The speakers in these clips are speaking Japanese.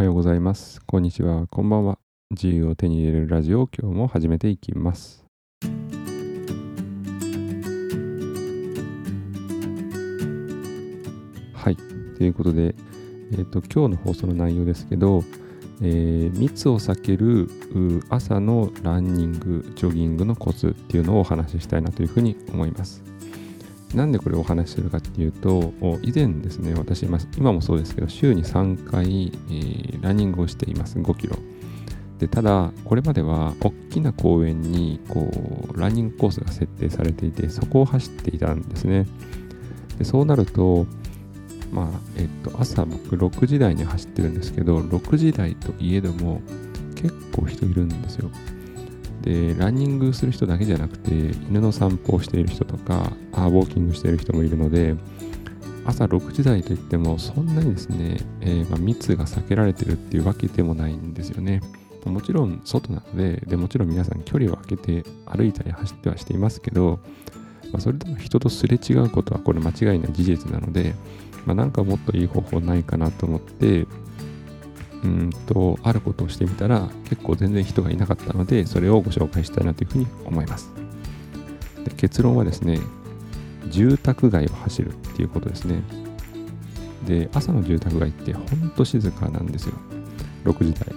はようございます。こんにちは。こんばんは。自由を手に入れるラジオを今日も始めていきます。はい。ということで、えーと、今日の放送の内容ですけど、えー、密を避ける朝のランニング、ジョギングのコツっていうのをお話ししたいなというふうに思います。なんでこれをお話しするかっていうと、以前ですね、私、今もそうですけど、週に3回、えー、ランニングをしています、5キロ。でただ、これまでは大きな公園にこうランニングコースが設定されていて、そこを走っていたんですね。でそうなると、まあ、えっと、朝僕6時台に走ってるんですけど、6時台といえども結構人いるんですよ。で、ランニングする人だけじゃなくて、犬の散歩をしている人とか、あウォーキングしている人もいるので、朝6時台といっても、そんなにですね、えー、まあ、密が避けられてるっていうわけでもないんですよね。もちろん外なのでで、もちろん皆さん距離を空けて歩いたり走ってはしていますけど、まあ、それでも人とすれ違うことはこれ間違いない事実なので、まあ、なんかもっといい方法ないかなと思って、うんと、あることをしてみたら結構全然人がいなかったので、それをご紹介したいなというふうに思います。で結論はですね、住宅街を走るっていうことですね。で、朝の住宅街ってほんと静かなんですよ。6時台。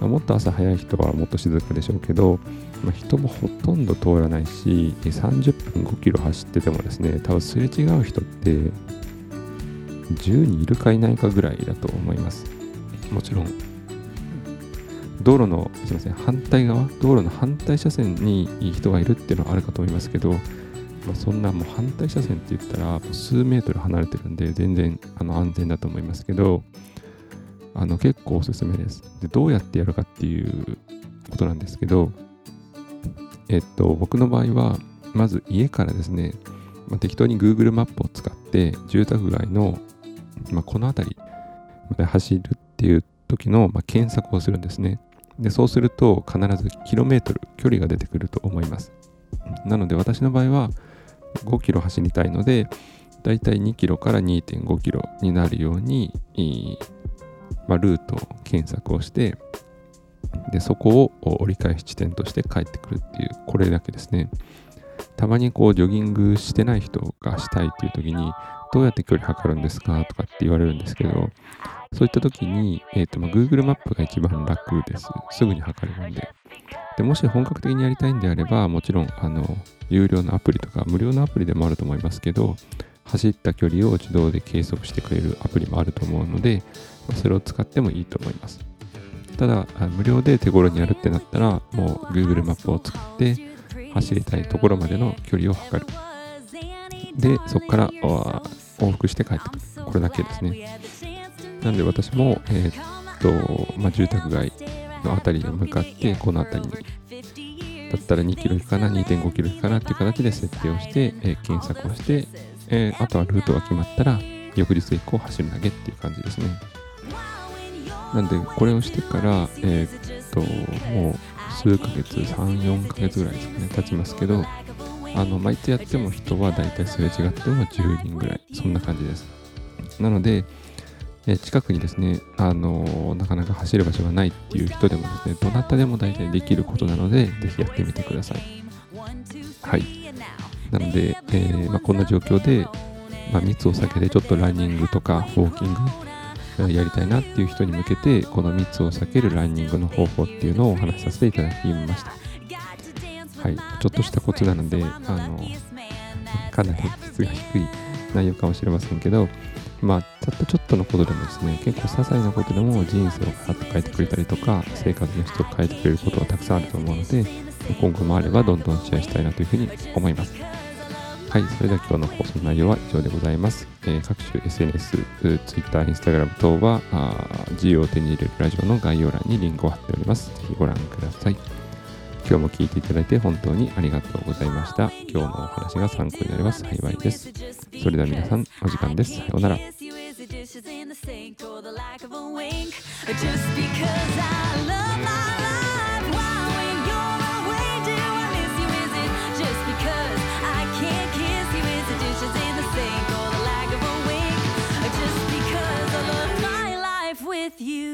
もっと朝早い人はもっと静かでしょうけど、まあ、人もほとんど通らないし、30分5キロ走っててもですね、多分すれ違う人って10人いるかいないかぐらいだと思います。もちろん、道路の、すみません、反対側、道路の反対車線に人がいるっていうのはあるかと思いますけど、まあ、そんなもう反対車線って言ったら数メートル離れてるんで全然あの安全だと思いますけど、あの結構おすすめです。で、どうやってやるかっていうことなんですけど、えっと、僕の場合は、まず家からですね、まあ、適当に Google マップを使って住宅街のまあ、この辺りまで走るっていう時の、まあ、検索をするんですね。で、そうすると必ずキロメートル、距離が出てくると思います。なので私の場合は5キロ走りたいので、だいたい2キロから2.5キロになるように、まあ、ルートを検索をして、で、そこを折り返し地点として帰ってくるっていう、これだけですね。たまにこう、ジョギングしてない人がしたいっていう時に、どうやって距離測るんですかとかって言われるんですけど、そういった時に、え、ー、と、まあ、Google マップが一番楽です。すぐに測れるんで。で、もし本格的にやりたいんであれば、もちろん、あの、有料のアプリとか、無料のアプリでもあると思いますけど、走った距離を自動で計測してくれるアプリもあると思うので、それを使ってもいいと思います。ただ、無料で手頃にやるってなったら、もう Google マップを使って走りたいところまでの距離を測る。で、そこから往復して帰ってくる。これだけですね。なんで私も、えー、っと、まあ、住宅街の辺りに向かって、この辺りに、だったら2キロ行くかな、2.5キロ行くかなっていう形で設定をして、えー、検索をして、えー、あとはルートが決まったら、翌日以降走るだけっていう感じですね。なんで、これをしてから、えー、っと、もう数ヶ月、3、4ヶ月ぐらいですかね、経ちますけど、あの、まあ、いつやっても人は大体すれ違っても10人ぐらい、そんな感じです。なので、え近くにですね、あのなかなか走る場所がないっていう人でもですね、どなたでも大体できることなので、ぜひやってみてください。はい。なので、えー、まあ、こんな状況で、まあ、密を避けてちょっとランニングとかウォーキングやりたいなっていう人に向けて、この密を避けるランニングの方法っていうのをお話しさせていただきました。はい、ちょっとしたコツなので、あの、かなり質が低い内容かもしれませんけど、まあ、たったちょっとのことでもですね、結構些細なことでも人生をガラッと変えてくれたりとか、生活の質を変えてくれることはたくさんあると思うので、今後もあればどんどんシェアしたいなというふうに思います。はい、それでは今日の放送の内容は以上でございます。えー、各種 SNS、Twitter、Instagram 等は、自由を手に入れるラジオの概要欄にリンクを貼っております。ぜひご覧ください。今日も聞いていただいて本当にありがとうございました。今日のお話が参考になれば幸いです。それでは皆さん、お時間です。さようなら。with with you.